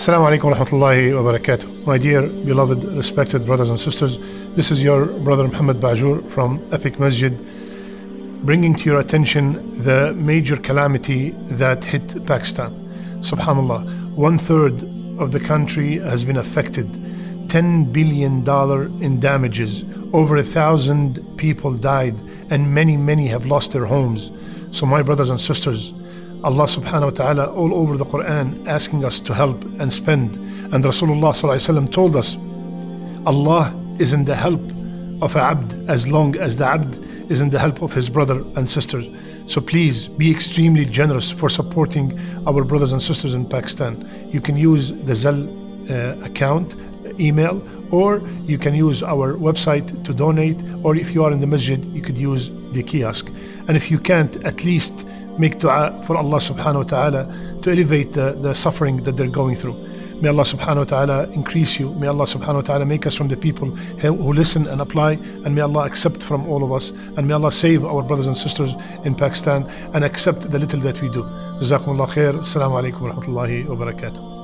Assalamu alaikum wa rahmatullahi wa barakatuh. My dear, beloved, respected brothers and sisters, this is your brother Muhammad Bajur from Epic Masjid, bringing to your attention the major calamity that hit Pakistan. Subhanallah, one third of the country has been affected. $10 billion in damages. Over a thousand people died, and many, many have lost their homes. So, my brothers and sisters, Allah subhanahu wa ta'ala all over the Quran asking us to help and spend. And Rasulullah told us, Allah is in the help of a abd as long as the abd is in the help of his brother and sisters. So please be extremely generous for supporting our brothers and sisters in Pakistan. You can use the Zelle uh, account, email, or you can use our website to donate, or if you are in the masjid, you could use the kiosk. And if you can't, at least make dua for Allah subhanahu wa ta'ala to elevate the, the suffering that they're going through. May Allah subhanahu wa ta'ala increase you. May Allah subhanahu wa ta'ala make us from the people who listen and apply. And may Allah accept from all of us. And may Allah save our brothers and sisters in Pakistan and accept the little that we do. Jazakumullah khair. Assalamu alaikum wa rahmatullahi wa barakatuh.